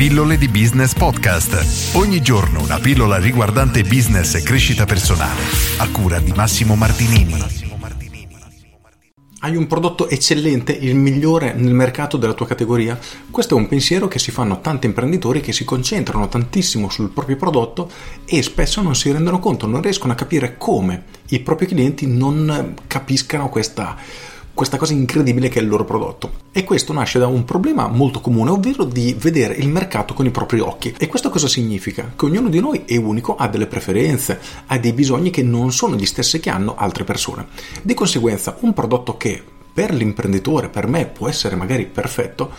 Pillole di Business Podcast. Ogni giorno una pillola riguardante business e crescita personale. A cura di Massimo Martinini. Hai un prodotto eccellente, il migliore nel mercato della tua categoria? Questo è un pensiero che si fanno tanti imprenditori che si concentrano tantissimo sul proprio prodotto e spesso non si rendono conto, non riescono a capire come i propri clienti non capiscano questa questa cosa incredibile che è il loro prodotto. E questo nasce da un problema molto comune, ovvero di vedere il mercato con i propri occhi. E questo cosa significa? Che ognuno di noi è unico, ha delle preferenze, ha dei bisogni che non sono gli stessi che hanno altre persone. Di conseguenza, un prodotto che per l'imprenditore, per me, può essere magari perfetto,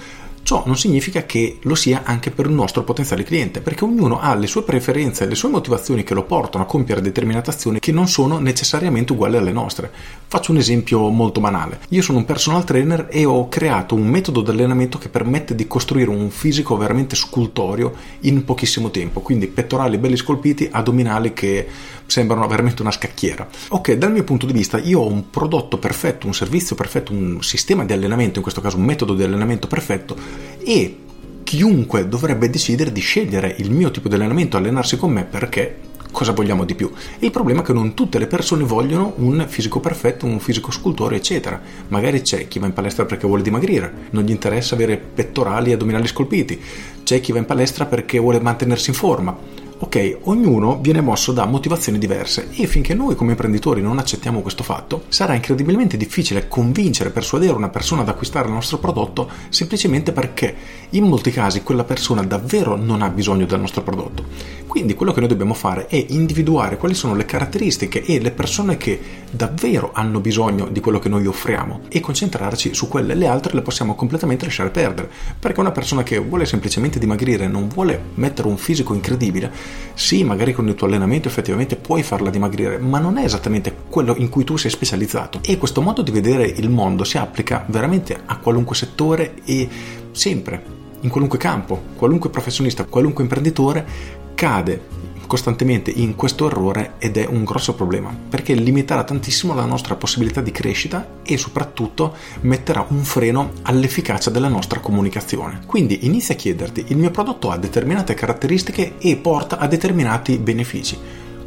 Ciò non significa che lo sia anche per il nostro potenziale cliente, perché ognuno ha le sue preferenze e le sue motivazioni che lo portano a compiere determinate azioni che non sono necessariamente uguali alle nostre. Faccio un esempio molto banale. Io sono un personal trainer e ho creato un metodo di allenamento che permette di costruire un fisico veramente scultorio in pochissimo tempo, quindi pettorali belli scolpiti, addominali che sembrano veramente una scacchiera. Ok, dal mio punto di vista io ho un prodotto perfetto, un servizio perfetto, un sistema di allenamento, in questo caso un metodo di allenamento perfetto e chiunque dovrebbe decidere di scegliere il mio tipo di allenamento, allenarsi con me perché cosa vogliamo di più. Il problema è che non tutte le persone vogliono un fisico perfetto, un fisico scultore, eccetera. Magari c'è chi va in palestra perché vuole dimagrire, non gli interessa avere pettorali e addominali scolpiti, c'è chi va in palestra perché vuole mantenersi in forma Ok, ognuno viene mosso da motivazioni diverse e finché noi come imprenditori non accettiamo questo fatto, sarà incredibilmente difficile convincere, persuadere una persona ad acquistare il nostro prodotto semplicemente perché in molti casi quella persona davvero non ha bisogno del nostro prodotto. Quindi quello che noi dobbiamo fare è individuare quali sono le caratteristiche e le persone che davvero hanno bisogno di quello che noi offriamo e concentrarci su quelle, le altre le possiamo completamente lasciare perdere, perché una persona che vuole semplicemente dimagrire, non vuole mettere un fisico incredibile, sì, magari con il tuo allenamento effettivamente puoi farla dimagrire, ma non è esattamente quello in cui tu sei specializzato. E questo modo di vedere il mondo si applica veramente a qualunque settore e sempre, in qualunque campo, qualunque professionista, qualunque imprenditore cade costantemente in questo errore ed è un grosso problema perché limiterà tantissimo la nostra possibilità di crescita e soprattutto metterà un freno all'efficacia della nostra comunicazione. Quindi inizia a chiederti il mio prodotto ha determinate caratteristiche e porta a determinati benefici.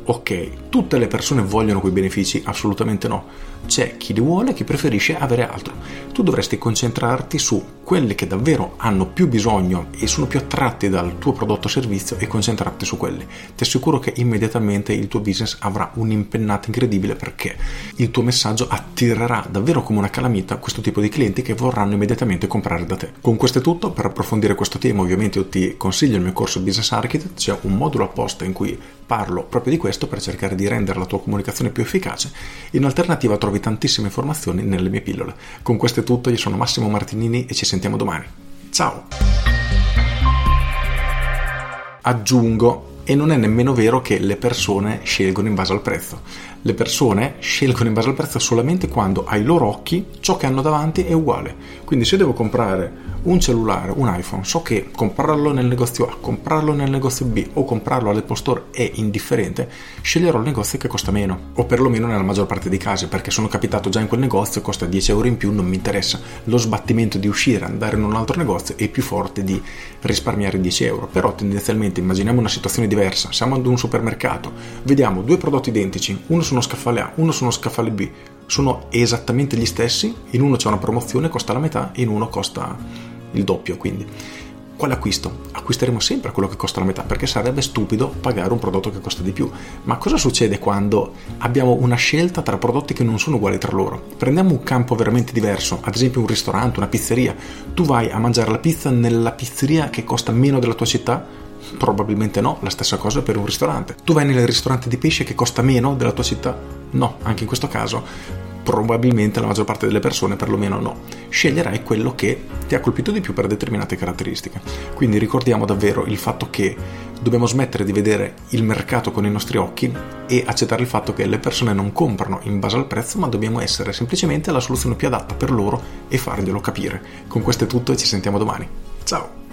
Ok, tutte le persone vogliono quei benefici? Assolutamente no c'è chi li vuole e chi preferisce avere altro. Tu dovresti concentrarti su quelli che davvero hanno più bisogno e sono più attratti dal tuo prodotto o servizio e concentrarti su quelli. Ti assicuro che immediatamente il tuo business avrà un'impennata incredibile perché il tuo messaggio attirerà davvero come una calamita questo tipo di clienti che vorranno immediatamente comprare da te. Con questo è tutto, per approfondire questo tema ovviamente io ti consiglio il mio corso Business Architect, c'è un modulo apposta in cui parlo proprio di questo per cercare di rendere la tua comunicazione più efficace. In alternativa trovi tantissime informazioni nelle mie pillole. Con questo è tutto, io sono Massimo Martinini e ci sentiamo domani. Ciao! Aggiungo, e non è nemmeno vero che le persone scelgono in base al prezzo. Le persone scelgono in base al prezzo solamente quando ai loro occhi ciò che hanno davanti è uguale. Quindi se devo comprare un cellulare, un iPhone, so che comprarlo nel negozio A, comprarlo nel negozio B o comprarlo all'Apple Store è indifferente, sceglierò il negozio che costa meno, o perlomeno nella maggior parte dei casi, perché sono capitato già in quel negozio, costa 10 euro in più, non mi interessa. Lo sbattimento di uscire, andare in un altro negozio è più forte di risparmiare 10 euro. Però tendenzialmente immaginiamo una situazione diversa, siamo ad un supermercato, vediamo due prodotti identici, uno su scaffale A, uno su scaffale B, sono esattamente gli stessi, in uno c'è una promozione, costa la metà, in uno costa il doppio quindi. Quale acquisto? Acquisteremo sempre quello che costa la metà perché sarebbe stupido pagare un prodotto che costa di più. Ma cosa succede quando abbiamo una scelta tra prodotti che non sono uguali tra loro? Prendiamo un campo veramente diverso, ad esempio un ristorante, una pizzeria. Tu vai a mangiare la pizza nella pizzeria che costa meno della tua città? Probabilmente no, la stessa cosa per un ristorante. Tu vai nel ristorante di pesce che costa meno della tua città? No, anche in questo caso probabilmente la maggior parte delle persone perlomeno no. Sceglierai quello che ti ha colpito di più per determinate caratteristiche. Quindi ricordiamo davvero il fatto che dobbiamo smettere di vedere il mercato con i nostri occhi e accettare il fatto che le persone non comprano in base al prezzo, ma dobbiamo essere semplicemente la soluzione più adatta per loro e farglielo capire. Con questo è tutto e ci sentiamo domani. Ciao!